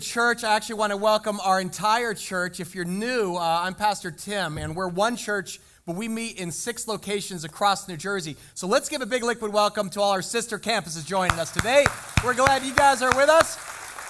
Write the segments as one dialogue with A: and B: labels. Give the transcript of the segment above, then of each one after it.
A: Church. I actually want to welcome our entire church. If you're new, uh, I'm Pastor Tim, and we're one church, but we meet in six locations across New Jersey. So let's give a big liquid welcome to all our sister campuses joining us today. We're glad you guys are with us.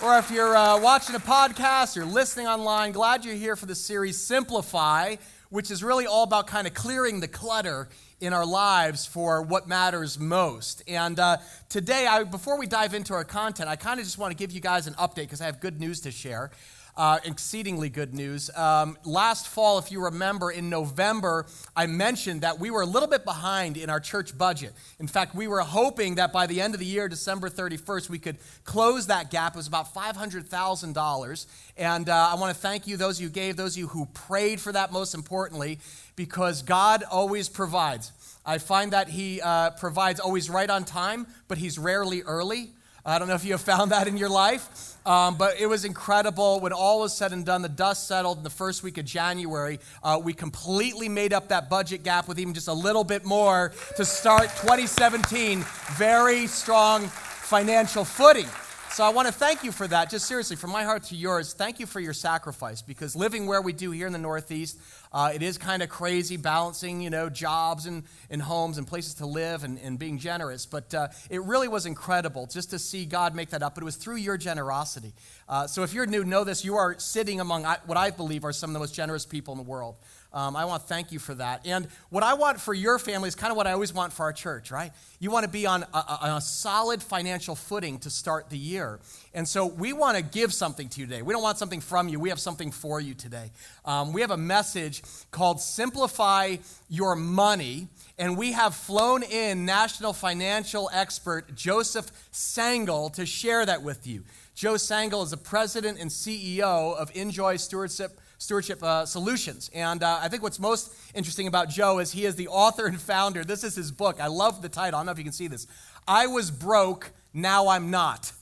A: Or if you're uh, watching a podcast or listening online, glad you're here for the series Simplify, which is really all about kind of clearing the clutter in our lives for what matters most. And uh, today, I, before we dive into our content, I kind of just want to give you guys an update because I have good news to share. Uh, exceedingly good news. Um, last fall, if you remember, in November, I mentioned that we were a little bit behind in our church budget. In fact, we were hoping that by the end of the year, December 31st, we could close that gap. It was about $500,000. And uh, I want to thank you, those you who gave, those of you who prayed for that, most importantly, because God always provides. I find that He uh, provides always right on time, but He's rarely early. I don't know if you have found that in your life, um, but it was incredible. When all was said and done, the dust settled in the first week of January. Uh, we completely made up that budget gap with even just a little bit more to start 2017. Very strong financial footing. So I want to thank you for that. Just seriously, from my heart to yours, thank you for your sacrifice because living where we do here in the Northeast, uh, it is kind of crazy balancing, you know, jobs and, and homes and places to live and, and being generous. But uh, it really was incredible just to see God make that up. But it was through your generosity. Uh, so if you're new, know this: you are sitting among what I believe are some of the most generous people in the world. Um, I want to thank you for that. And what I want for your family is kind of what I always want for our church, right? You want to be on a, on a solid financial footing to start the year. And so we want to give something to you today. We don't want something from you, we have something for you today. Um, we have a message called Simplify Your Money. And we have flown in national financial expert Joseph Sangl to share that with you. Joe Sangl is the president and CEO of INJOY Stewardship Stewardship uh, Solutions. And uh, I think what's most interesting about Joe is he is the author and founder. This is his book. I love the title. I don't know if you can see this. I was broke, now I'm not.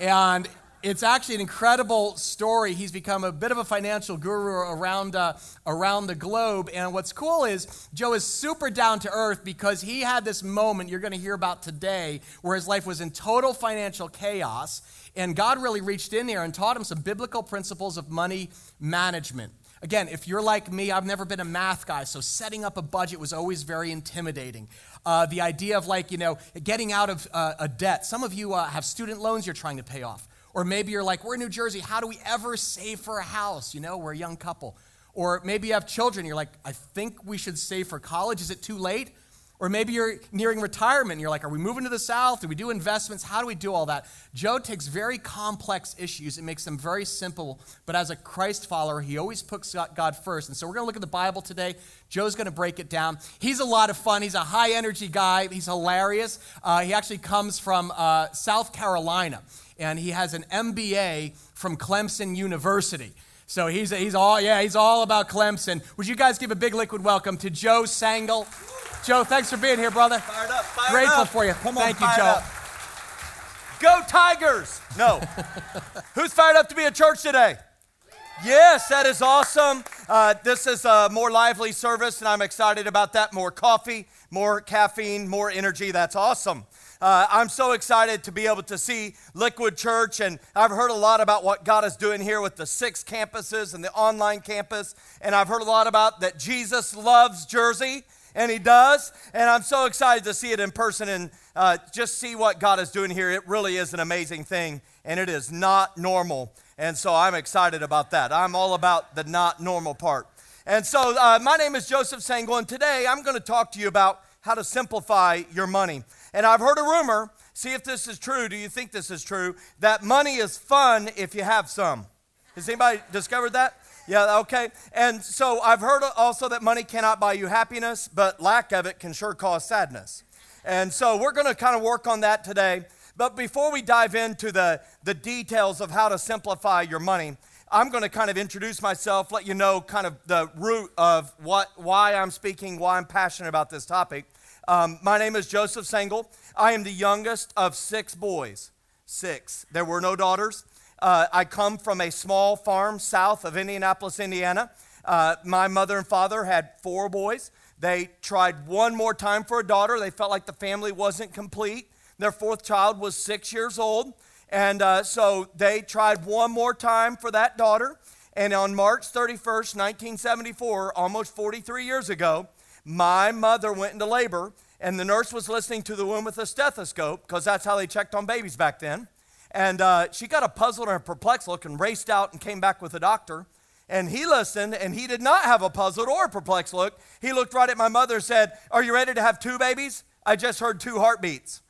A: And it's actually an incredible story. He's become a bit of a financial guru around, uh, around the globe. And what's cool is Joe is super down to earth because he had this moment you're going to hear about today where his life was in total financial chaos. And God really reached in there and taught him some biblical principles of money management. Again, if you're like me, I've never been a math guy, so setting up a budget was always very intimidating. Uh, the idea of like, you know, getting out of uh, a debt. Some of you uh, have student loans you're trying to pay off. Or maybe you're like, we're in New Jersey, how do we ever save for a house? You know, we're a young couple. Or maybe you have children, you're like, I think we should save for college. Is it too late? Or maybe you're nearing retirement and you're like, are we moving to the South? Do we do investments? How do we do all that? Joe takes very complex issues and makes them very simple. But as a Christ follower, he always puts God first. And so we're going to look at the Bible today. Joe's going to break it down. He's a lot of fun. He's a high energy guy. He's hilarious. Uh, he actually comes from uh, South Carolina and he has an MBA from Clemson University. So he's, he's all, yeah, he's all about Clemson. Would you guys give a big liquid welcome to Joe Sangl? Joe, thanks for being here, brother.
B: Fired up, fired
A: Grateful
B: up.
A: for you.
B: Come on,
A: Thank you, Joe.
B: Up. Go Tigers! No. Who's fired up to be at church today? Yes, that is awesome. Uh, this is a more lively service, and I'm excited about that. More coffee, more caffeine, more energy. That's awesome. Uh, I'm so excited to be able to see Liquid Church, and I've heard a lot about what God is doing here with the six campuses and the online campus. And I've heard a lot about that Jesus loves Jersey, and He does. And I'm so excited to see it in person and uh, just see what God is doing here. It really is an amazing thing, and it is not normal. And so I'm excited about that. I'm all about the not normal part. And so uh, my name is Joseph Sangl, and today I'm going to talk to you about how to simplify your money. And I've heard a rumor, see if this is true. Do you think this is true? That money is fun if you have some. Has anybody discovered that? Yeah, okay. And so I've heard also that money cannot buy you happiness, but lack of it can sure cause sadness. And so we're going to kind of work on that today. But before we dive into the, the details of how to simplify your money, I'm going to kind of introduce myself, let you know kind of the root of what, why I'm speaking, why I'm passionate about this topic. Um, my name is Joseph Sangl. I am the youngest of six boys. Six. There were no daughters. Uh, I come from a small farm south of Indianapolis, Indiana. Uh, my mother and father had four boys. They tried one more time for a daughter. They felt like the family wasn't complete. Their fourth child was six years old. And uh, so they tried one more time for that daughter. And on March 31st, 1974, almost 43 years ago, my mother went into labor, and the nurse was listening to the womb with a stethoscope because that's how they checked on babies back then. And uh, she got a puzzled and perplexed look and raced out and came back with the doctor. And he listened, and he did not have a puzzled or a perplexed look. He looked right at my mother and said, Are you ready to have two babies? I just heard two heartbeats.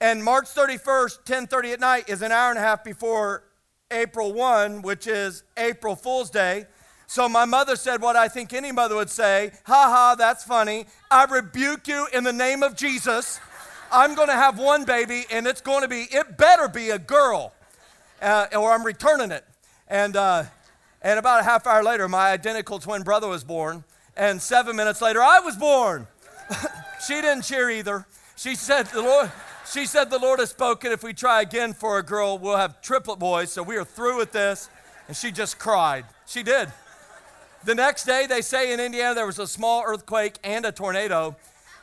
B: And March 31st, 10:30 at night is an hour and a half before April 1, which is April Fool's Day. So my mother said what I think any mother would say, "Ha ha, that's funny. I rebuke you in the name of Jesus. I'm going to have one baby and it's going to be it better be a girl. Uh, or I'm returning it." And uh, and about a half hour later, my identical twin brother was born. And seven minutes later, I was born. she didn't cheer either. She said, The Lord. She said, The Lord has spoken. If we try again for a girl, we'll have triplet boys. So we are through with this. And she just cried. She did. The next day, they say in Indiana there was a small earthquake and a tornado.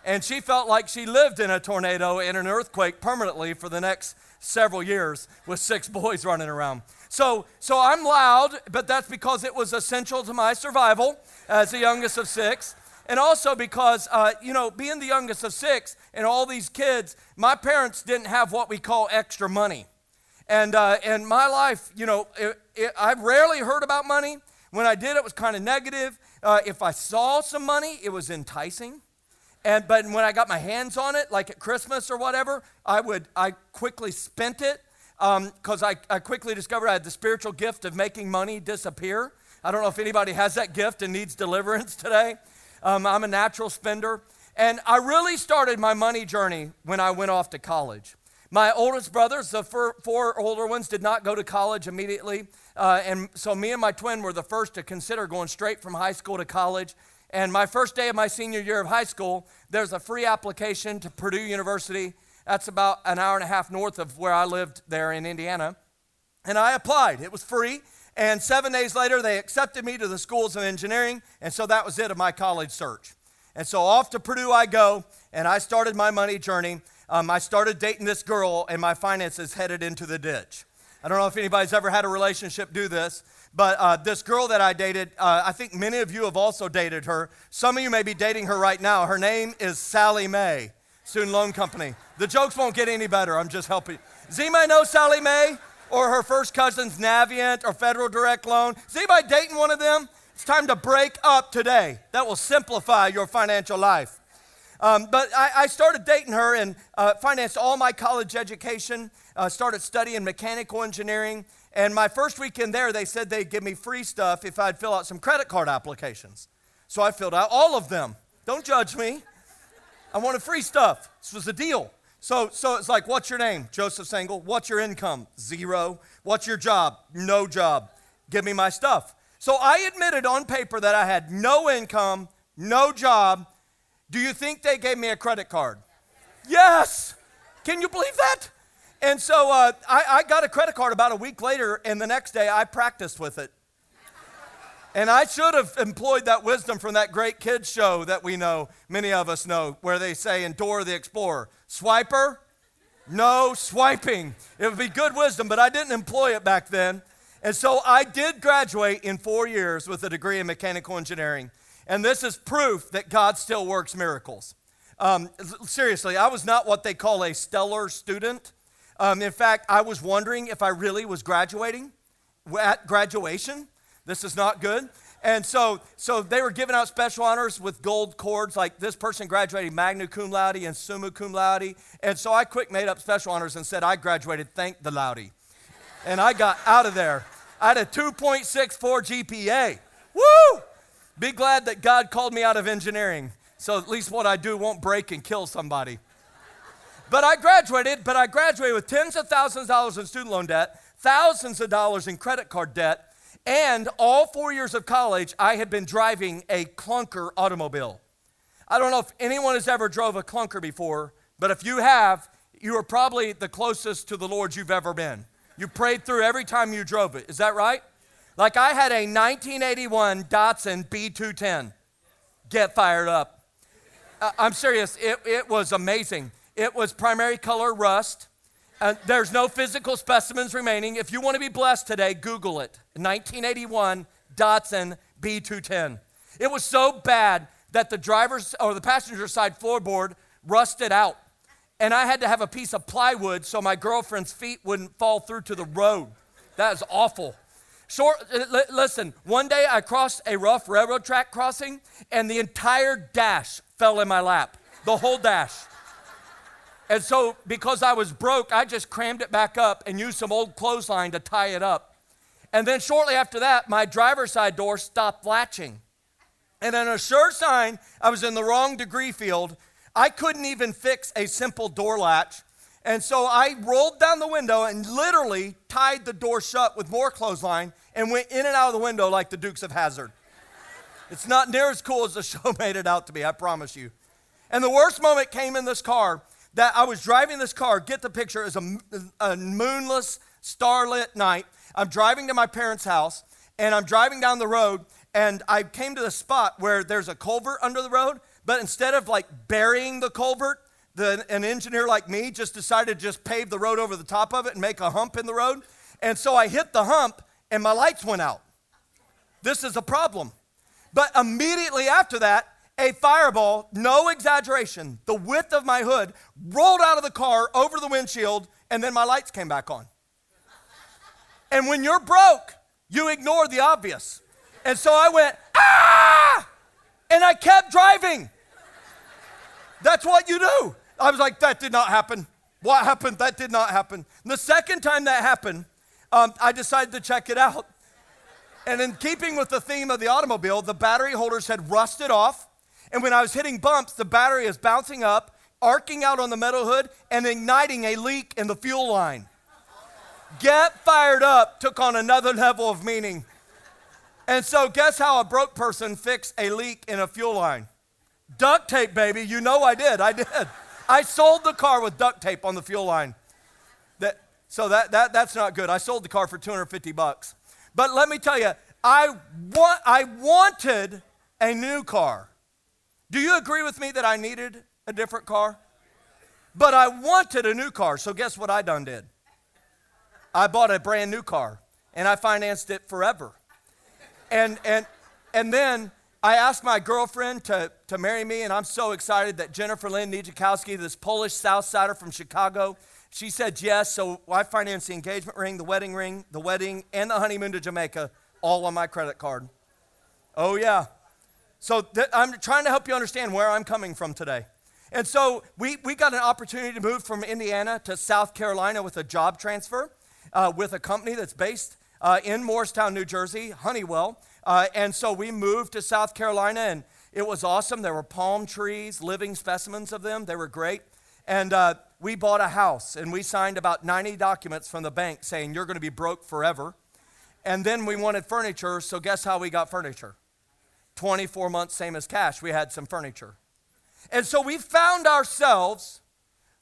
B: And she felt like she lived in a tornado and an earthquake permanently for the next several years with six boys running around. So, so I'm loud, but that's because it was essential to my survival as the youngest of six. And also because, uh, you know, being the youngest of six and all these kids, my parents didn't have what we call extra money. And, uh, and my life, you know, it, it, I've rarely heard about money. When I did, it was kind of negative. Uh, if I saw some money, it was enticing. And, but when I got my hands on it, like at Christmas or whatever, I would, I quickly spent it because um, I, I quickly discovered I had the spiritual gift of making money disappear. I don't know if anybody has that gift and needs deliverance today. Um, I'm a natural spender. And I really started my money journey when I went off to college. My oldest brothers, the four, older ones, did not go to college immediately. Uh, and so me and my twin were the first to consider going straight from high school to college. And my first day of my senior year of high school, there's a free application to Purdue University. That's about an hour and a half north of where I lived there in Indiana. And I applied. It was free. And seven days later, they accepted me to the schools of engineering. And so that was it of my college search. And so off to Purdue I go, and I started my money journey. Um, I started dating this girl, and my finances headed into the ditch. I don't know if anybody's ever had a relationship do this, but uh, this girl that I dated, uh, I think many of you have also dated her. Some of you may be dating her right now. Her name is Sallie Mae, Student Loan Company. The jokes won't get any better. I'm just helping. Does anybody know Sallie Mae Or her first cousin's Navient or Federal Direct Loan? Is anybody dating one of them? It's time to break up today. That will simplify your financial life. Um, but I, I, started dating her and uh, financed all my college education, uh, started studying mechanical engineering. And my first weekend there, they said they'd give me free stuff if I'd fill out some credit card applications. So I filled out all of them. Don't judge me. I wanted free stuff. This was a deal. So, so it's like, what's your name? Joseph Sangl. What's your income? Zero. What's your job? No job. Give me my stuff. So I admitted on paper that I had no income, no job. Do you think they gave me a credit card? Yes. Can you believe that? And so uh, I, I got a credit card about a week later, and the next day I practiced with it. And I should have employed that wisdom from that great kids show that we know, many of us know, where they say in Dora the Explorer, swiper, no swiping. It would be good wisdom, but I didn't employ it back then. And so I did graduate in four years with a degree in mechanical engineering. And this is proof that God still works miracles. Um, seriously, I was not what they call a stellar student. Um, in fact, I was wondering if I really was graduating at graduation. This is not good. And so, so they were giving out special honors with gold cords, like this person graduated magna cum laude and summa cum laude. And so I quick made up special honors and said I graduated thank the laude. And I got out of there. I had a 2.64 GPA. Woo! Be glad that God called me out of engineering. So at least what I do won't break and kill somebody. But I graduated, but I graduated with tens of thousands of dollars in student loan debt, thousands of dollars in credit card debt, and all four years of college, I had been driving a clunker automobile. I don't know if anyone has ever drove a clunker before, but if you have, you are probably the closest to the Lord you've ever been. You prayed through every time you drove it. Is that right? Like I had a 1981 Datsun B210. Get fired up. Uh, I'm serious. It, it was amazing. It was primary color rust. Uh, there's no physical specimens remaining. If you want to be blessed today, Google it. 1981 Datsun B210. It was so bad that the driver's or the passenger side floorboard rusted out. And I had to have a piece of plywood so my girlfriend's feet wouldn't fall through to the road. That is awful. Short, uh, listen, one day I crossed a rough railroad track crossing and the entire dash fell in my lap. The whole dash. And so, because I was broke, I just crammed it back up and used some old clothesline to tie it up. And then, shortly after that, my driver's side door stopped latching. And on a sure sign I was in the wrong degree field, I couldn't even fix a simple door latch. And so I rolled down the window and literally tied the door shut with more clothesline and went in and out of the window like the Dukes of Hazzard. It's not near as cool as the show made it out to be, I promise you. And the worst moment came in this car that I was driving this car, get the picture, it was a, a moonless, starlit night. I'm driving to my parents' house, and I'm driving down the road, and I came to the spot where there's a culvert under the road, but instead of like burying the culvert, the, an engineer like me just decided to just pave the road over the top of it and make a hump in the road. And so I hit the hump, and my lights went out. This is a problem. But immediately after that, a fireball, no exaggeration, the width of my hood, rolled out of the car over the windshield, and then my lights came back on. And when you're broke, you ignore the obvious. And so I went, ah! And I kept driving. That's what you do. I was like, that did not happen. What happened? That did not happen. And the second time that happened, um, I decided to check it out. And in keeping with the theme of the automobile, the battery holders had rusted off. And when I was hitting bumps, the battery is bouncing up, arcing out on the metal hood, and igniting a leak in the fuel line. Get fired up took on another level of meaning. And so, guess how a broke person fixed a leak in a fuel line? Duct tape, baby. You know I did. I did. I sold the car with duct tape on the fuel line. That, so that, that, that's not good. I sold the car for 250 bucks. But let me tell you, I, want, I wanted a new car. Do you agree with me that I needed a different car? But I wanted a new car, so guess what I done did? I bought a brand new car and I financed it forever. And and and then I asked my girlfriend to, to marry me, and I'm so excited that Jennifer Lynn Nijakowski, this Polish South Sider from Chicago, she said yes. So I financed the engagement ring, the wedding ring, the wedding, and the honeymoon to Jamaica all on my credit card. Oh, yeah. So th- I'm trying to help you understand where I'm coming from today. And so we, we got an opportunity to move from Indiana to South Carolina with a job transfer uh, with a company that's based uh, in Morristown, New Jersey, Honeywell. Uh, and so we moved to South Carolina, and it was awesome. There were palm trees, living specimens of them. They were great. And uh, we bought a house, and we signed about 90 documents from the bank saying, You're going to be broke forever. And then we wanted furniture, so guess how we got furniture? 24 months, same as cash, we had some furniture. And so we found ourselves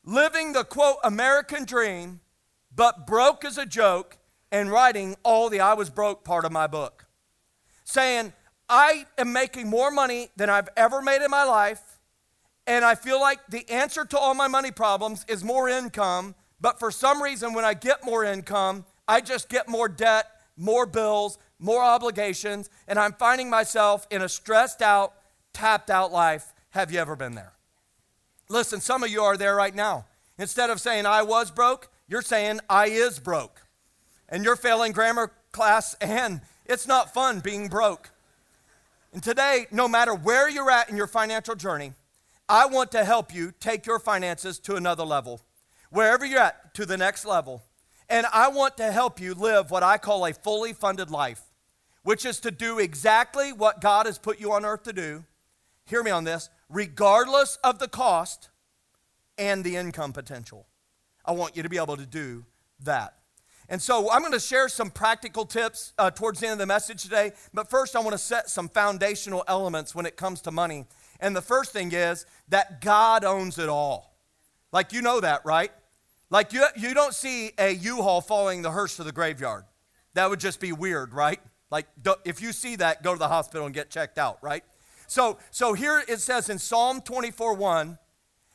B: living the quote American dream, but broke as a joke, and writing all the I was broke part of my book. Saying, I am making more money than I've ever made in my life, and I feel like the answer to all my money problems is more income, but for some reason, when I get more income, I just get more debt, more bills, more obligations, and I'm finding myself in a stressed out, tapped out life. Have you ever been there? Listen, some of you are there right now. Instead of saying I was broke, you're saying I is broke. And you're failing grammar class, and it's not fun being broke. And today, no matter where you're at in your financial journey, I want to help you take your finances to another level. Wherever you're at, to the next level. And I want to help you live what I call a fully funded life which is to do exactly what God has put you on earth to do. Hear me on this, regardless of the cost and the income potential. I want you to be able to do that. And so I'm going to share some practical tips uh, towards the end of the message today. But first, I want to set some foundational elements when it comes to money. And the first thing is that God owns it all. Like, you know that, right? Like, you, you don't see a U Haul following the hearse to the graveyard. That would just be weird, right? Like, if you see that, go to the hospital and get checked out, right? So, so here it says in Psalm 24 1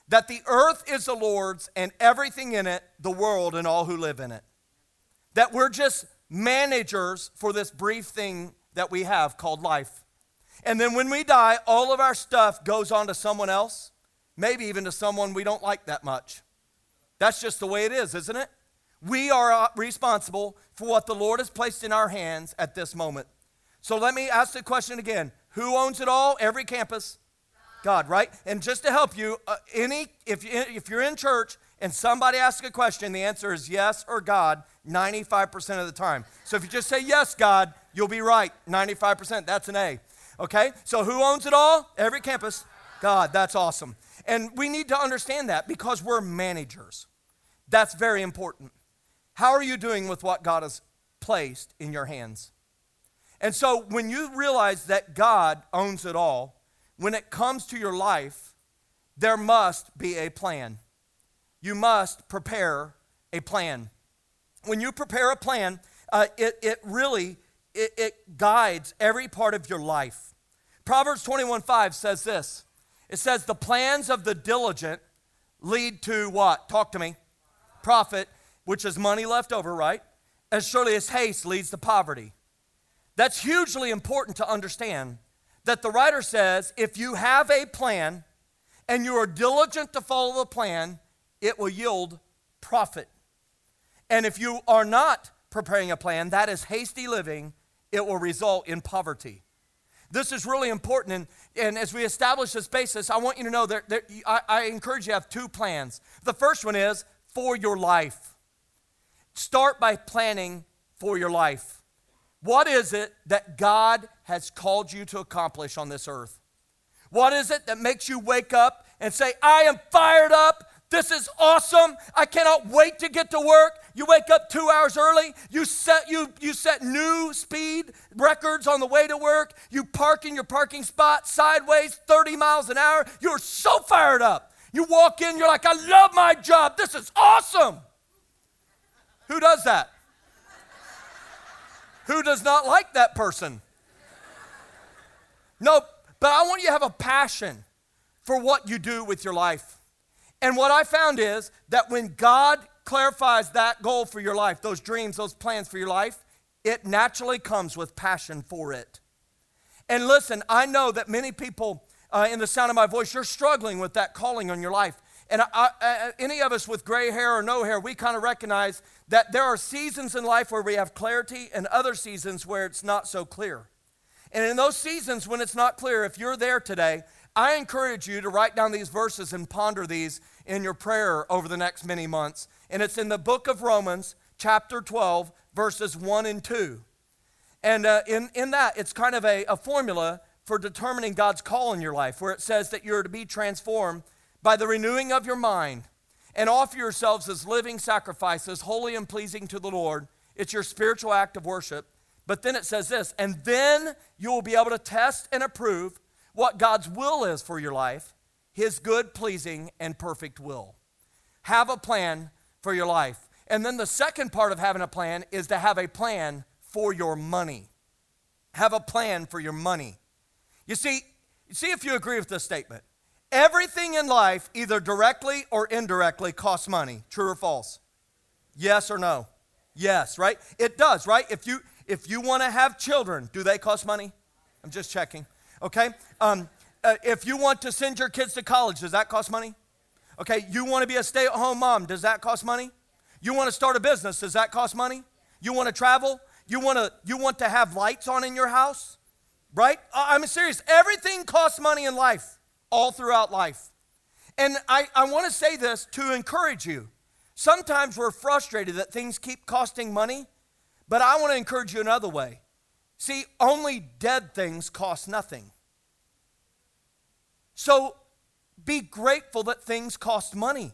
B: that the earth is the Lord's and everything in it, the world and all who live in it. That we're just managers for this brief thing that we have called life. And then when we die, all of our stuff goes on to someone else, maybe even to someone we don't like that much. That's just the way it is, isn't it? We are uh, responsible for what the Lord has placed in our hands at this moment. So let me ask the question again Who owns it all? Every campus? God, right? And just to help you, uh, any if you, if you're in church and somebody asks a question, the answer is yes or God 95% of the time. So if you just say yes, God, you'll be right 95%. That's an A. Okay? So who owns it all? Every campus. God, that's awesome. And we need to understand that because we're managers. That's very important. How are you doing with what God has placed in your hands? And so when you realize that God owns it all, when it comes to your life, there must be a plan. You must prepare a plan. When you prepare a plan, uh, it, it really it, it guides every part of your life. Proverbs 21 5 says this it says, The plans of the diligent lead to what? Talk to me. Profit, which is money left over, right? As surely as haste leads to poverty. That's hugely important to understand that the writer says if you have a plan and you are diligent to follow the plan, it will yield profit. And if you are not preparing a plan, that is hasty living, it will result in poverty. This is really important. And, and as we establish this basis, I want you to know that, that I, I encourage you to have two plans. The first one is for your life. Start by planning for your life. What is it that God has called you to accomplish on this earth? What is it that makes you wake up and say, I am fired up? This is awesome. I cannot wait to get to work. You wake up two hours early. You set, you, you set new speed records on the way to work. You park in your parking spot sideways, 30 miles an hour. You're so fired up. You walk in, you're like, I love my job. This is awesome. Who does that? Who does not like that person? No, but I want you to have a passion for what you do with your life. And what I found is that when God clarifies that goal for your life, those dreams, those plans for your life, it naturally comes with passion for it. And listen, I know that many people uh, in the sound of my voice, you're struggling with that calling on your life. And I, I, any of us with gray hair or no hair, we kind of recognize that there are seasons in life where we have clarity and other seasons where it's not so clear. And in those seasons when it's not clear, if you're there today, I encourage you to write down these verses and ponder these in your prayer over the next many months. And it's in the book of Romans, chapter 12, verses 1 and 2. And uh, in, in that, it's kind of a, a formula for determining God's call in your life, where it says that you're to be transformed by the renewing of your mind and offer yourselves as living sacrifices, holy and pleasing to the Lord. It's your spiritual act of worship. But then it says this, and then you will be able to test and approve what God's will is for your life, his good, pleasing, and perfect will. Have a plan for your life. And then the second part of having a plan is to have a plan for your money. Have a plan for your money. You see, see if you agree with this statement. Everything in life, either directly or indirectly, costs money. True or false? Yes or no? Yes, right? It does, right? If you if you want to have children, do they cost money? I'm just checking. Okay. Um, uh, if you want to send your kids to college, does that cost money? Okay. You want to be a stay-at-home mom? Does that cost money? You want to start a business? Does that cost money? You want to travel? You want to you want to have lights on in your house? Right? I'm serious. Everything costs money in life all throughout life. And I, I want to say this to encourage you. Sometimes we're frustrated that things keep costing money, but I want to encourage you another way. See, only dead things cost nothing. So be grateful that things cost money.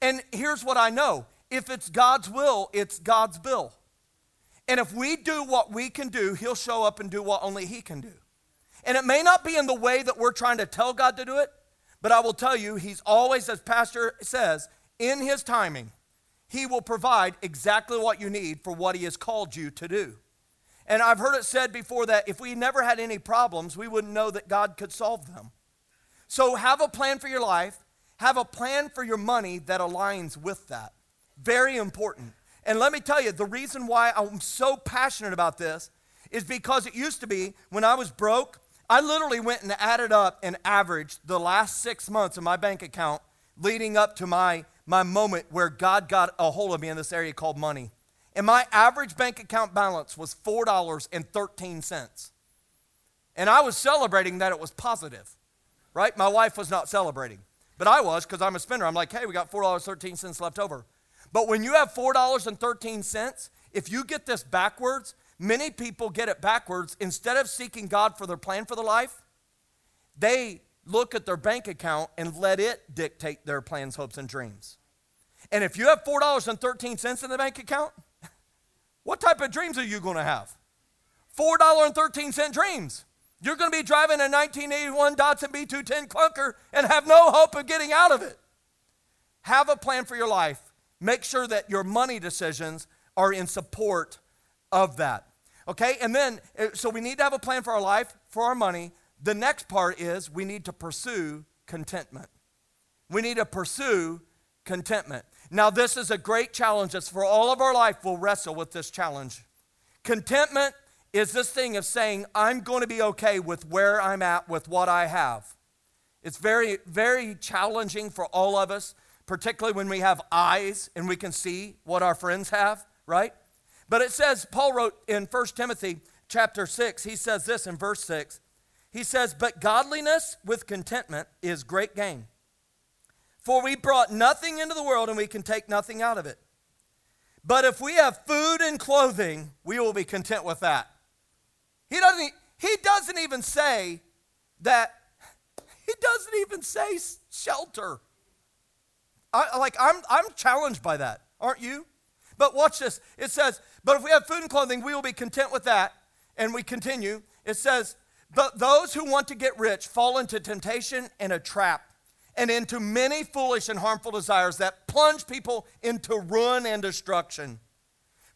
B: And here's what I know if it's God's will, it's God's bill. And if we do what we can do, He'll show up and do what only He can do. And it may not be in the way that we're trying to tell God to do it, but I will tell you, He's always, as Pastor says, in His timing, He will provide exactly what you need for what He has called you to do. And I've heard it said before that if we never had any problems, we wouldn't know that God could solve them. So have a plan for your life, Have a plan for your money that aligns with that. Very important. And let me tell you, the reason why I'm so passionate about this is because it used to be when I was broke, I literally went and added up and averaged the last six months of my bank account leading up to my, my moment where God got a hold of me in this area called money. And my average bank account balance was $4.13. And I was celebrating that it was positive, right? My wife was not celebrating, but I was because I'm a spender. I'm like, hey, we got $4.13 left over. But when you have $4.13, if you get this backwards, many people get it backwards. Instead of seeking God for their plan for their life, they look at their bank account and let it dictate their plans, hopes, and dreams. And if you have $4.13 in the bank account, what type of dreams are you going to have? $4.13 dreams. You're going to be driving a 1981 Datsun B210 clunker and have no hope of getting out of it. Have a plan for your life. Make sure that your money decisions are in support of that. Okay? And then, uh, so we need to have a plan for our life, for our money. The next part is we need to pursue contentment. We need to pursue contentment. Now, this is a great challenge. It's for all of our life, we'll wrestle with this challenge. Contentment is this thing of saying, I'm going to be okay with where I'm at, with what I have. It's very, very challenging for all of us, particularly when we have eyes and we can see what our friends have, right? But it says, Paul wrote in 1 Timothy chapter 6, he says this in verse 6. He says, But godliness with contentment is great gain. For we brought nothing into the world and we can take nothing out of it. But if we have food and clothing, we will be content with that. He doesn't, he doesn't even say that, he doesn't even say shelter. I, like, I'm, I'm challenged by that, aren't you? But watch this. It says, But if we have food and clothing, we will be content with that. And we continue. It says, But those who want to get rich fall into temptation and a trap, and into many foolish and harmful desires that plunge people into ruin and destruction.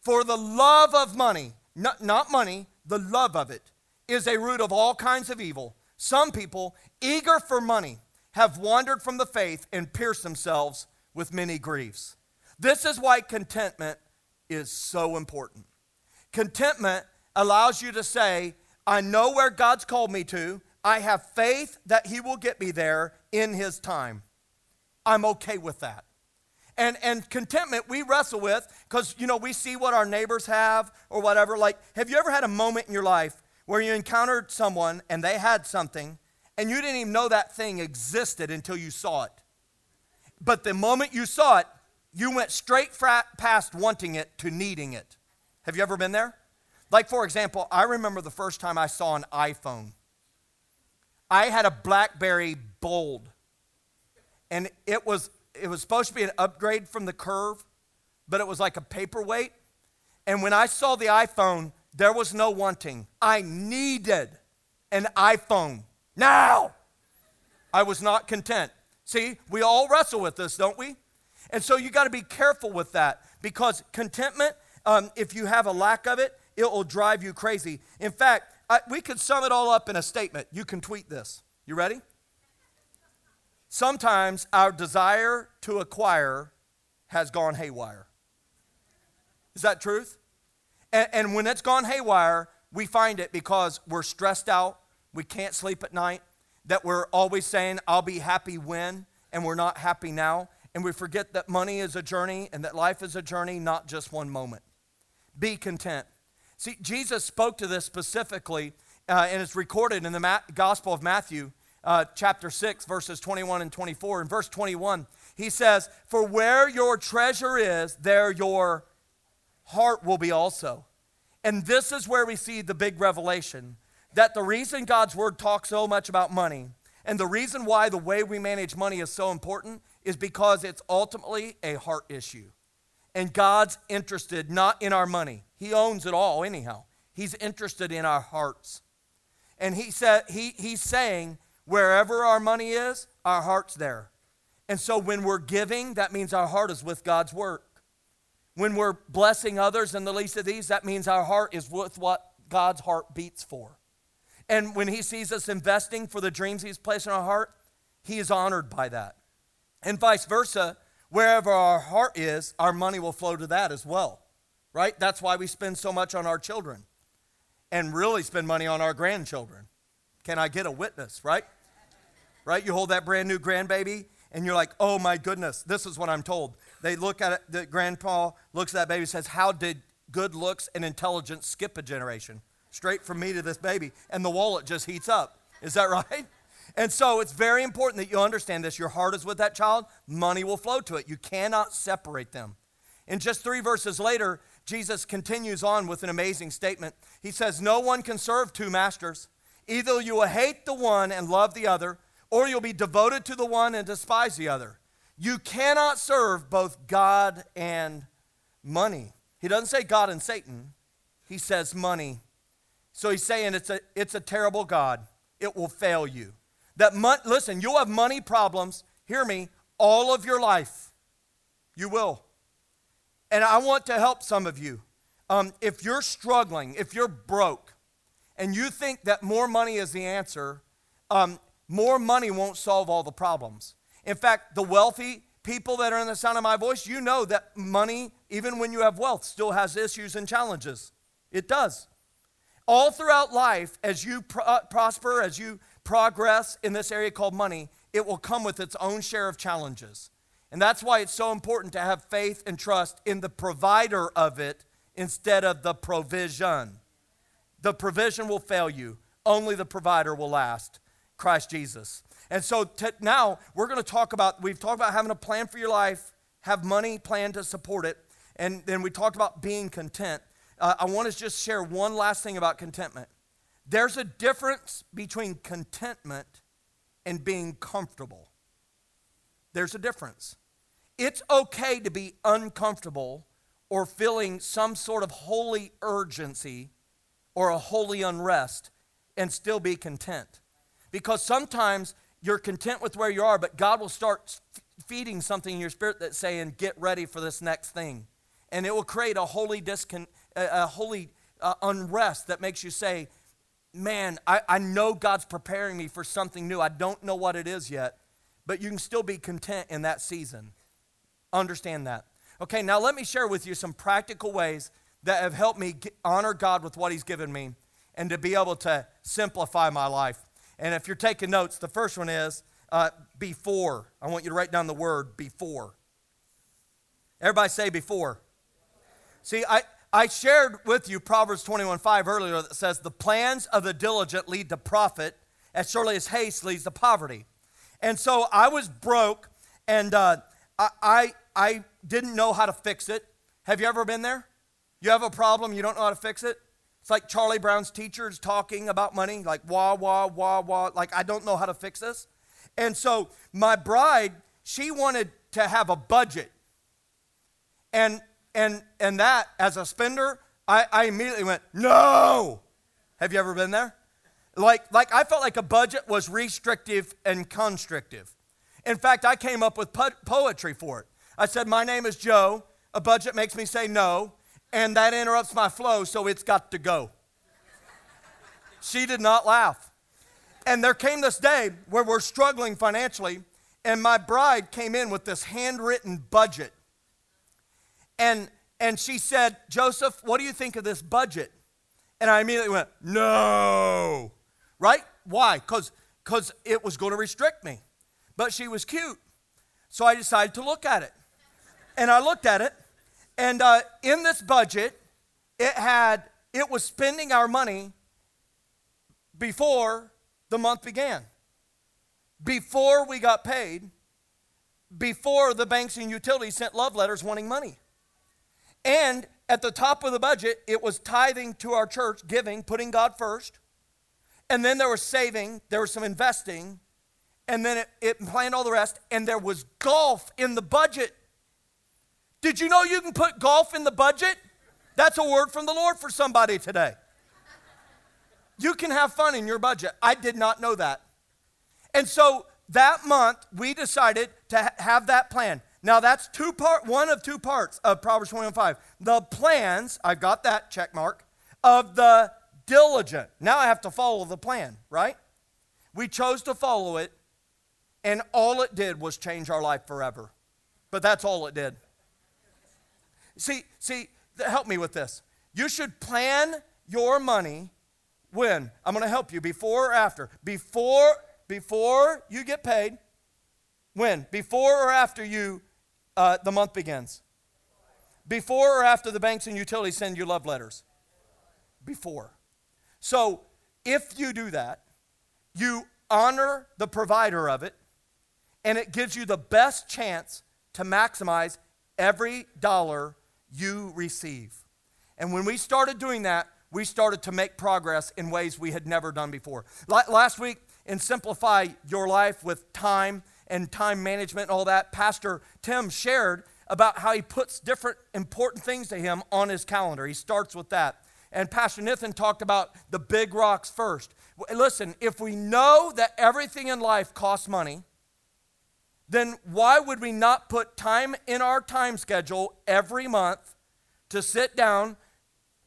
B: For the love of money, not, not money, the love of it, is a root of all kinds of evil. Some people, eager for money, have wandered from the faith and pierced themselves with many griefs. This is why contentment is so important. Contentment allows you to say, I know where God's called me to. I have faith that He will get me there in His time. I'm okay with that. And, and contentment we wrestle with because, you know, we see what our neighbors have or whatever. Like, have you ever had a moment in your life where you encountered someone and they had something and you didn't even know that thing existed until you saw it? But the moment you saw it, you went straight past wanting it to needing it. Have you ever been there? Like, for example, I remember the first time I saw an iPhone. I had a Blackberry Bold, and it was, it was supposed to be an upgrade from the Curve, but it was like a paperweight. And when I saw the iPhone, there was no wanting. I needed an iPhone now. I was not content. See, we all wrestle with this, don't we? And so you got to be careful with that because contentment, um, if you have a lack of it, it will drive you crazy. In fact, I, we could sum it all up in a statement. You can tweet this. You ready? Sometimes our desire to acquire has gone haywire. Is that truth? And, and when it's gone haywire, we find it because we're stressed out, we can't sleep at night, that we're always saying, I'll be happy when, and we're not happy now and we forget that money is a journey and that life is a journey, not just one moment. Be content. See, Jesus spoke to this specifically, uh, and it's recorded in the Ma- Gospel of Matthew, uh, chapter 6, verses 21 and 24. In verse 21, he says, For where your treasure is, there your heart will be also. And this is where we see the big revelation that the reason God's word talks so much about money and the reason why the way we manage money is so important is because it's ultimately a heart issue. And God's interested not in our money. He owns it all anyhow. He's interested in our hearts. And he said he, he's saying wherever our money is, our heart's there. And so when we're giving, that means our heart is with God's work. When we're blessing others in the least of these, that means our heart is with what God's heart beats for. And when he sees us investing for the dreams he's placed in our heart, he is honored by that. And vice versa, wherever our heart is, our money will flow to that as well, right? That's why we spend so much on our children and really spend money on our grandchildren. Can I get a witness, right? Right? You hold that brand new grandbaby and you're like, oh my goodness, this is what I'm told. They look at it, the grandpa looks at that baby says, How did good looks and intelligence skip a generation? Straight from me to this baby. And the wallet just heats up. Is that right? And so it's very important that you understand this. Your heart is with that child, money will flow to it. You cannot separate them. And just three verses later, Jesus continues on with an amazing statement. He says, No one can serve two masters. Either you will hate the one and love the other, or you'll be devoted to the one and despise the other. You cannot serve both God and money. He doesn't say God and Satan, he says money. So he's saying it's a, it's a terrible God. It will fail you. That mon- listen, you'll have money problems, hear me, all of your life. You will. And I want to help some of you. Um, if you're struggling, if you're broke, and you think that more money is the answer, um, more money won't solve all the problems. In fact, the wealthy people that are in the sound of my voice, you know that money, even when you have wealth, still has issues and challenges. It does. All throughout life, as you uh, prosper, as you progress in this area called money, it will come with its own share of challenges. And that's why it's so important to have faith and trust in the provider of it instead of the provision. The provision will fail you, only the provider will last Christ Jesus. And so t- now we're going to talk about, we've talked about having a plan for your life, have money plan to support it, and then we talked about being content. Uh, I want to just share one last thing about contentment. There's a difference between contentment and being comfortable. There's a difference. It's okay to be uncomfortable or feeling some sort of holy urgency or a holy unrest and still be content. Because sometimes you're content with where you are, but God will start feeding something in your spirit that's saying, get ready for this next thing. And it will create a holy, discon- a holy uh, unrest that makes you say, man, I, I know God's preparing me for something new. I don't know what it is yet, but you can still be content in that season. Understand that. Okay, now let me share with you some practical ways that have helped me honor God with what He's given me and to be able to simplify my life. And if you're taking notes, the first one is uh, before. I want you to write down the word before. Everybody say before. See, I, I shared with you Proverbs 21 5 earlier that says, The plans of the diligent lead to profit, as surely as haste leads to poverty. And so I was broke and uh, I, I, I didn't know how to fix it. Have you ever been there? You have a problem, you don't know how to fix it? It's like Charlie Brown's teachers talking about money, like wah, wah, wah, wah. Like, I don't know how to fix this. And so my bride, she wanted to have a budget. And and and that as a spender, I, I immediately went, no. Have you ever been there? Like, like I felt like a budget was restrictive and constrictive. In fact, I came up with po- poetry for it. I said, My name is Joe. A budget makes me say no, and that interrupts my flow, so it's got to go. she did not laugh. And there came this day where we're struggling financially, and my bride came in with this handwritten budget and, and she said, Joseph, what do you think of this budget? And I immediately went, no. Right? Why? Because because it was going to restrict me. But she was cute. So I decided to look at it. And I looked at it. And uh, in this budget, it had, it was spending our money before the month began, before we got paid, before the banks and utilities sent love letters wanting money. And at the top of the budget, it was tithing to our church, giving, putting God first. And then there was saving, there was some investing, and then it, it planned all the rest, and there was golf in the budget. Did you know you can put golf in the budget? That's a word from the Lord for somebody today. You can have fun in your budget. I did not know that. And so that month, we decided to have that plan. Now that's two part one of two parts of Proverbs 21 The plans, I got that check mark, of the diligent. Now I have to follow the plan, right? We chose to follow it, And all it did was change our life forever. But that's all it did. See, see, help me with this. You should plan your money when? I'm going to help you before or after. Before before you get paid. When? Before or after you uh, the month begins. Before or after the banks and utilities send you love letters? Before. So, if you do that, you honor the provider of it, and it gives you the best chance to maximize every dollar you receive. And when we started doing that, we started to make progress in ways we had never done before. Last week, in Simplify Your Life with Time and Time Management and all that, Pastor Tim shared about how he puts different important things to him on his calendar. He starts with that. And Pastor Nathan talked about the big rocks first. Listen, if we know that everything in life costs money, then why would we not put time in our time schedule every month to sit down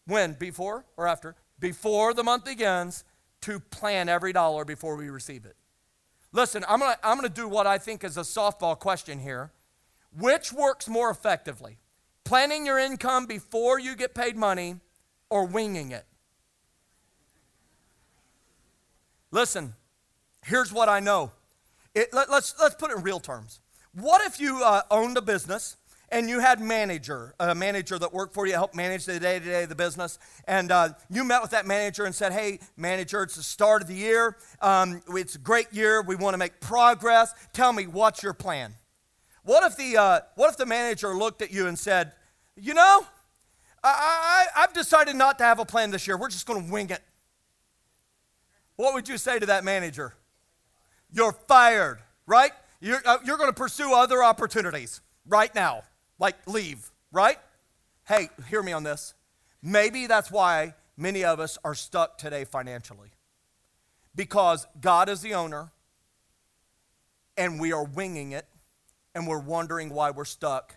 B: when? Before or after? Before the month begins to plan every dollar before we receive it. Listen, I'm gonna, I'm gonna do what I think is a softball question here. Which works more effectively? Planning your income before you get paid money or winging it? Listen, here's what I know. It, let, us let's, let's put it in real terms. What if you uh, owned a business and you had manager, a manager that worked for you, helped manage the day to day of the business, and uh, you met with that manager and said, "Hey, manager, it's the start of the year. Um, it's a great year. We want to make progress. Tell me, what's your plan?" What if the, uh, what if the manager looked at you and said, You know, I, I, I've decided not to have a plan this year. We're just going to wing it. What would you say to that manager? You're fired, right? You're, uh, you're going to pursue other opportunities right now, like leave, right? Hey, hear me on this. Maybe that's why many of us are stuck today financially. Because God is the owner, and we are winging it and we're wondering why we're stuck,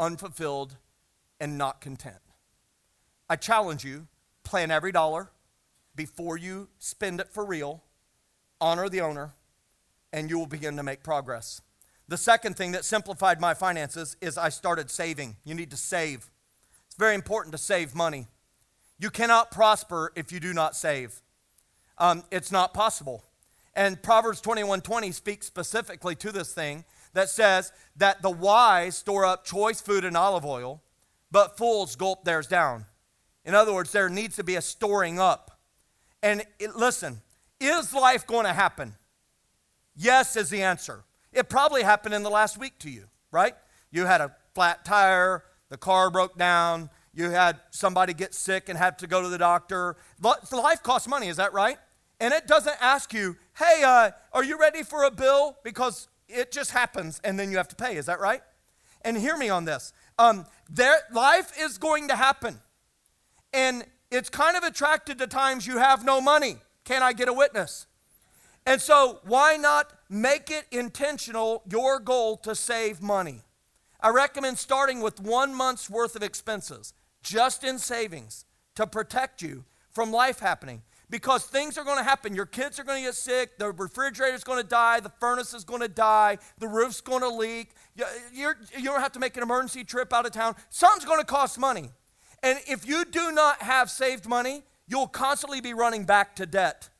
B: unfulfilled, and not content. I challenge you plan every dollar before you spend it for real, honor the owner, and you will begin to make progress. The second thing that simplified my finances is I started saving. You need to save. It's very important to save money. You cannot prosper if you do not save. Um, it's not possible. And Proverbs 21:20 20 speaks specifically to this thing that says that the wise store up choice food and olive oil, but fools gulp theirs down. In other words, there needs to be a storing up. And it, listen, is life going to happen? Yes, is the answer. It probably happened in the last week to you, right? You had a flat tire, the car broke down, you had somebody get sick and had to go to the doctor. Life costs money, is that right? And it doesn't ask you, hey, uh, are you ready for a bill? Because it just happens and then you have to pay. Is that right? And hear me on this. Um, there, life is going to happen. And it's kind of attracted to times you have no money. Can I get a witness? And so, why not make it intentional your goal to save money? I recommend starting with one month's worth of expenses just in savings to protect you from life happening because things are going to happen. Your kids are going to get sick, the refrigerator is going to die, the furnace is going to die, the roof's going to leak. You're, you don't have to make an emergency trip out of town. Something's going to cost money. And if you do not have saved money, you'll constantly be running back to debt.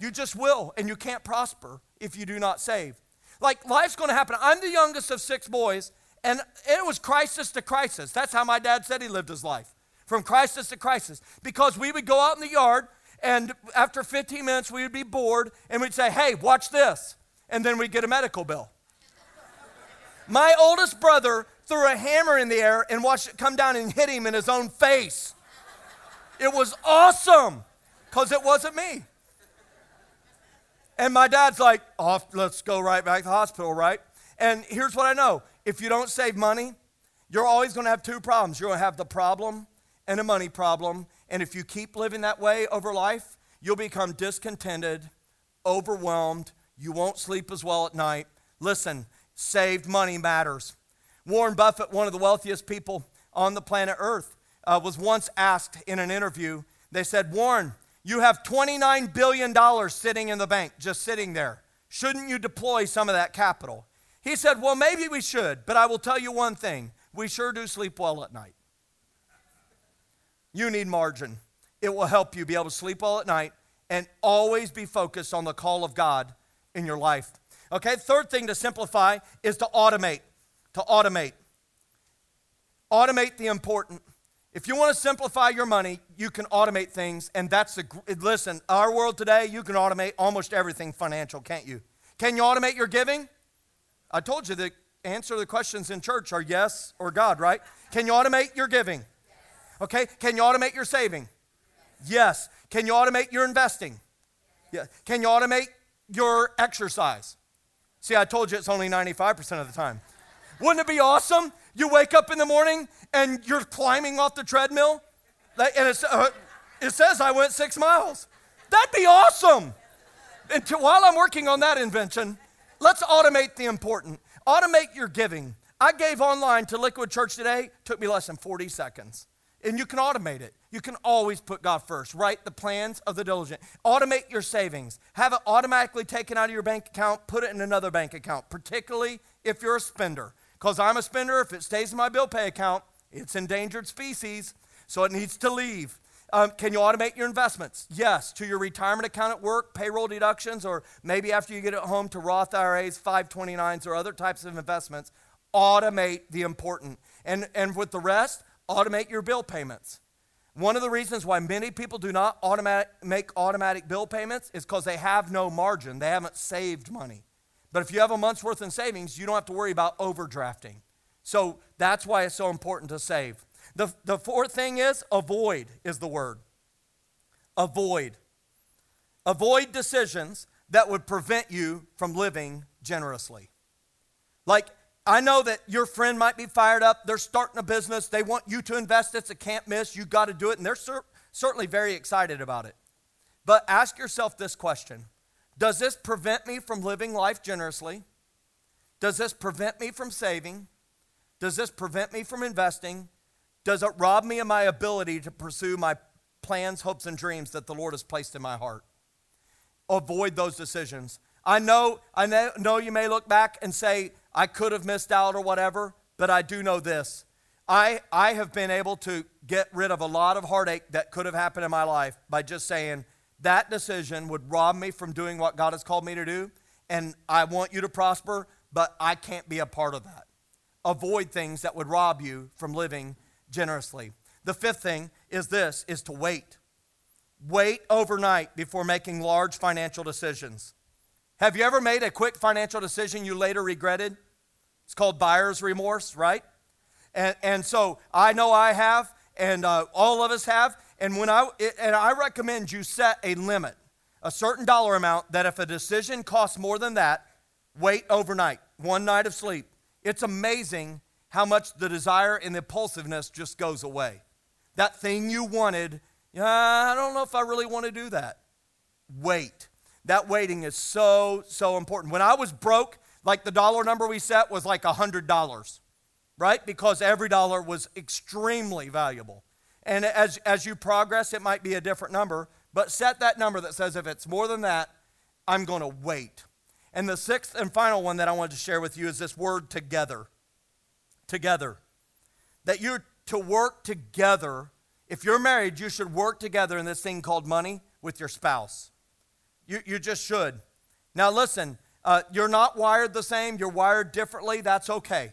B: You just will, and you can't prosper if you do not save. Like life's going to happen. I'm the youngest of six boys, and it was crisis to crisis. That's how my dad said he lived his life from crisis to crisis because we would go out in the yard and after 15 minutes, we would be bored and we'd say, Hey, watch this. And then we'd get a medical bill. My oldest brother threw a hammer in the air and watched it come down and hit him in his own face. It was awesome because it wasn't me. And my dad's like, off, let's go right back to the hospital, right? And here's what I know if you don't save money, you're always going to have two problems. You're going to have the problem and a money problem, and if you keep living that way over life, you'll become discontented, overwhelmed. You won't sleep as well at night. Listen, saved money matters. Warren Buffett, one of the wealthiest people on the planet Earth, uh, was once asked in an interview, they said, Warren, you have $29 billion sitting in the bank, just sitting there. Shouldn't you deploy some of that capital? He said, Well, maybe we should, but I will tell you one thing we sure do sleep well at night. You need margin. It will help you be able to sleep well at night and always be focused on the call of God in your life. Okay, third thing to simplify is to automate. To automate. Automate the important. If you want to simplify your money, you can automate things, and that's the listen. Our world today, you can automate almost everything financial, can't you? Can you automate your giving? I told you the answer to the questions in church are yes or God, right? Can you automate your giving? Okay. Can you automate your saving? Yes. Can you automate your investing? Yeah. Can you automate your exercise? See, I told you it's only 95% of the time. Wouldn't it be awesome? You wake up in the morning and you're climbing off the treadmill, and uh, it says I went six miles. That'd be awesome. And to, while I'm working on that invention, let's automate the important. Automate your giving. I gave online to Liquid Church today, took me less than 40 seconds. And you can automate it. You can always put God first. Write the plans of the diligent. Automate your savings. Have it automatically taken out of your bank account, put it in another bank account, particularly if you're a spender. Because I'm a spender, if it stays in my bill pay account, it's endangered species, so it needs to leave. Um, can you automate your investments? Yes, to your retirement account at work, payroll deductions, or maybe after you get it home to Roth IRAs, 529s, or other types of investments. Automate the important. And, and with the rest, automate your bill payments. One of the reasons why many people do not automatic, make automatic bill payments is because they have no margin. They haven't saved money. But if you have a month's worth in savings, you don't have to worry about overdrafting. So that's why it's so important to save. The, the fourth thing is avoid, is the word. Avoid. Avoid decisions that would prevent you from living generously. Like, I know that your friend might be fired up. They're starting a business. They want you to invest. It's a can't miss. You got to do it. And they're cer- certainly very excited about it. But ask yourself this question does this prevent me from living life generously? Does this prevent me from saving? Does this prevent me from investing? Does it rob me of my ability to pursue my plans, hopes, and dreams that the Lord has placed in my heart? Avoid those decisions. I know, I know you may look back and say, I could have missed out or whatever, but I do know this. I, I have been able to get rid of a lot of heartache that could have happened in my life by just saying, that decision would rob me from doing what God has called me to do. And I want you to prosper, but I can't be a part of that. Avoid things that would rob you from living generously. The fifth thing is this is to wait. Wait overnight before making large financial decisions. Have you ever made a quick financial decision you later regretted? It's called buyer's remorse, right? And, and so I know I have, and uh, all of us have. And when I and I recommend you set a limit, a certain dollar amount that if a decision costs more than that, wait overnight, one night of sleep. It's amazing how much the desire and the impulsiveness just goes away. That thing you wanted, I don't know if I really want to do that. Wait. That waiting is so, so important. When I was broke, like the dollar number we set was like a $100, right? Because every dollar was extremely valuable. And as, as you progress, it might be a different number, but set that number that says if it's more than that, I'm going to wait. And the sixth and final one that I wanted to share with you is this word together. Together. That you're to work together. If you're married, you should work together in this thing called money with your spouse. You, you just should. Now, listen, uh, you're not wired the same, you're wired differently, that's okay.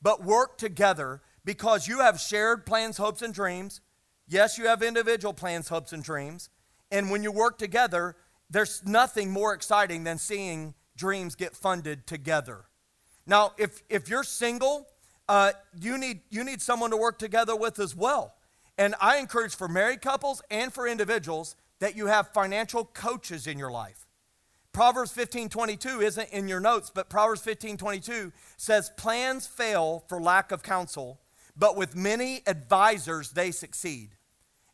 B: But work together because you have shared plans, hopes, and dreams. Yes, you have individual plans, hopes, and dreams. And when you work together, there's nothing more exciting than seeing dreams get funded together. Now, if, if you're single, uh, you, need, you need someone to work together with as well. And I encourage for married couples and for individuals that you have financial coaches in your life. Proverbs 15 22 isn't in your notes, but Proverbs 15 22 says, Plans fail for lack of counsel, but with many advisors they succeed.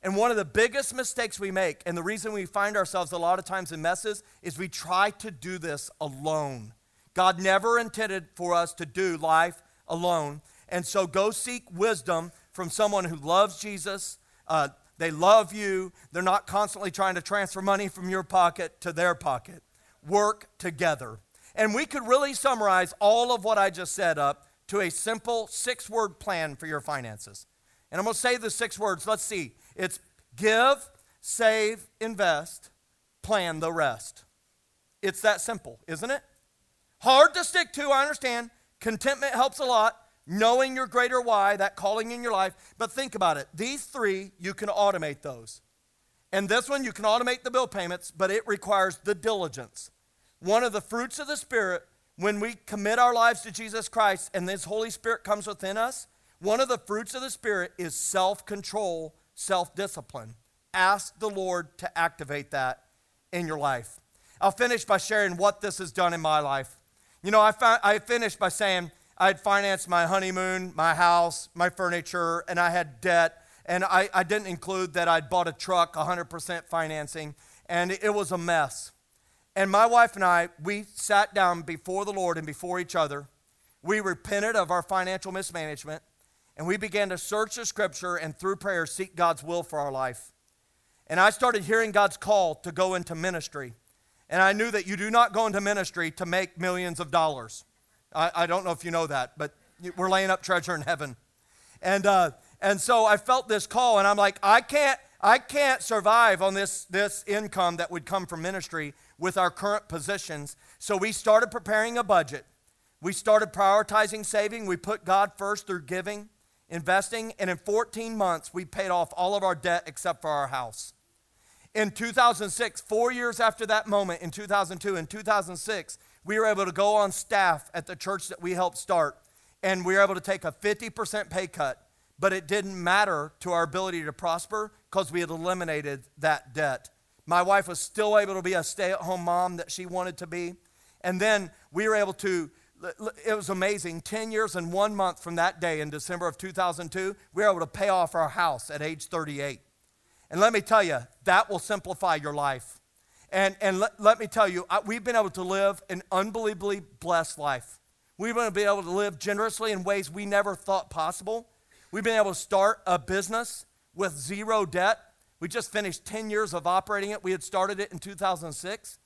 B: And one of the biggest mistakes we make, and the reason we find ourselves a lot of times in messes, is we try to do this alone. God never intended for us to do life alone. And so go seek wisdom from someone who loves Jesus. Uh, they love you. They're not constantly trying to transfer money from your pocket to their pocket. work together. And we could really summarize all of what I just said up to a simple six word plan for your finances. And I'm going to say the six words. Let's see. It's give, save, invest, plan the rest. It's that simple, isn't it? Hard to stick to, I understand. Contentment helps a lot. Knowing your greater why, that calling in your life. But think about it. These three, you can automate those. And this one, you can automate the bill payments, but it requires the diligence. One of the fruits of the Spirit, when we commit our lives to Jesus Christ and this Holy Spirit comes within us, one of the fruits of the Spirit is self control, self discipline. Ask the Lord to activate that in your life. I'll finish by sharing what this has done in my life. You know, I, found, I finished by saying I had financed my honeymoon, my house, my furniture, and I had debt. And I, I didn't include that I'd bought a truck, 100% financing, and it was a mess. And my wife and I, we sat down before the Lord and before each other. We repented of our financial mismanagement, and we began to search the scripture and through prayer seek God's will for our life. And I started hearing God's call to go into ministry. And I knew that you do not go into ministry to make millions of dollars. I, I don't know if you know that, but we're laying up treasure in heaven. And, uh, and so I felt this call, and I'm like, I can't, I can't survive on this, this income that would come from ministry with our current positions. So we started preparing a budget. We started prioritizing saving. We put God first through giving, investing, and in 14 months, we paid off all of our debt except for our house. In 2006, four years after that moment, in 2002, in 2006, we were able to go on staff at the church that we helped start, and we were able to take a 50% pay cut. But it didn't matter to our ability to prosper because we had eliminated that debt. My wife was still able to be a stay at home mom that she wanted to be. And then we were able to, it was amazing. 10 years and one month from that day in December of 2002, we were able to pay off our house at age 38. And let me tell you, that will simplify your life. And, and let, let me tell you, I, we've been able to live an unbelievably blessed life. We've been able to live generously in ways we never thought possible. We've been able to start a business with zero debt. We just finished 10 years of operating it. We had started it in 2006.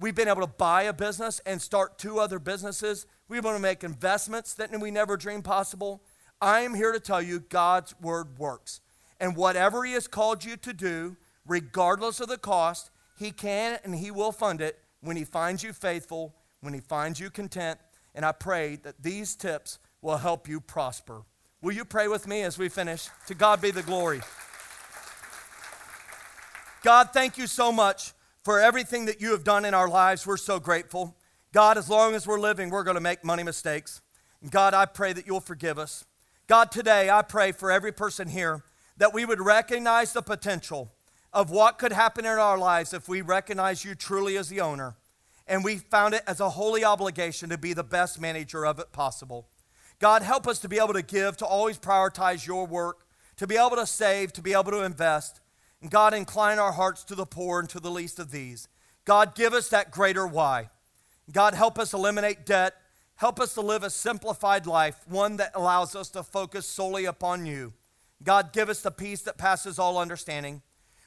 B: We've been able to buy a business and start two other businesses. Been able to make investments that we never dreamed possible. I am here to tell you God's word works. And whatever He has called you to do, regardless of the cost, He can and He will fund it when He finds you faithful, when He finds you content. And I pray that these tips will help you prosper. Will you pray with me as we finish? To God be the glory. God, thank you so much for everything that you have done in our lives. We're so grateful. God, as long as we're living, we're going to make money mistakes. And God, I pray that you'll forgive us. God, today I pray for every person here that we would recognize the potential of what could happen in our lives if we recognize you truly as the owner and we found it as a holy obligation to be the best manager of it possible. God, help us to be able to give, to always prioritize your work, to be able to save, to be able to invest. And God, incline our hearts to the poor and to the least of these. God, give us that greater why. God, help us eliminate debt. Help us to live a simplified life, one that allows us to focus solely upon you. God, give us the peace that passes all understanding.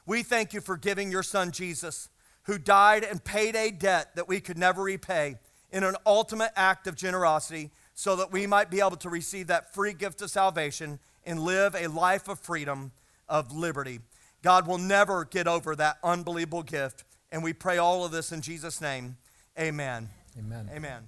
B: We thank you for giving your son Jesus, who died and paid a debt that we could never repay in an ultimate act of generosity so that we might be able to receive that free gift of salvation and live a life of freedom, of liberty. God will never get over that unbelievable gift. And we pray all of this in Jesus' name. Amen.
A: Amen.
B: Amen.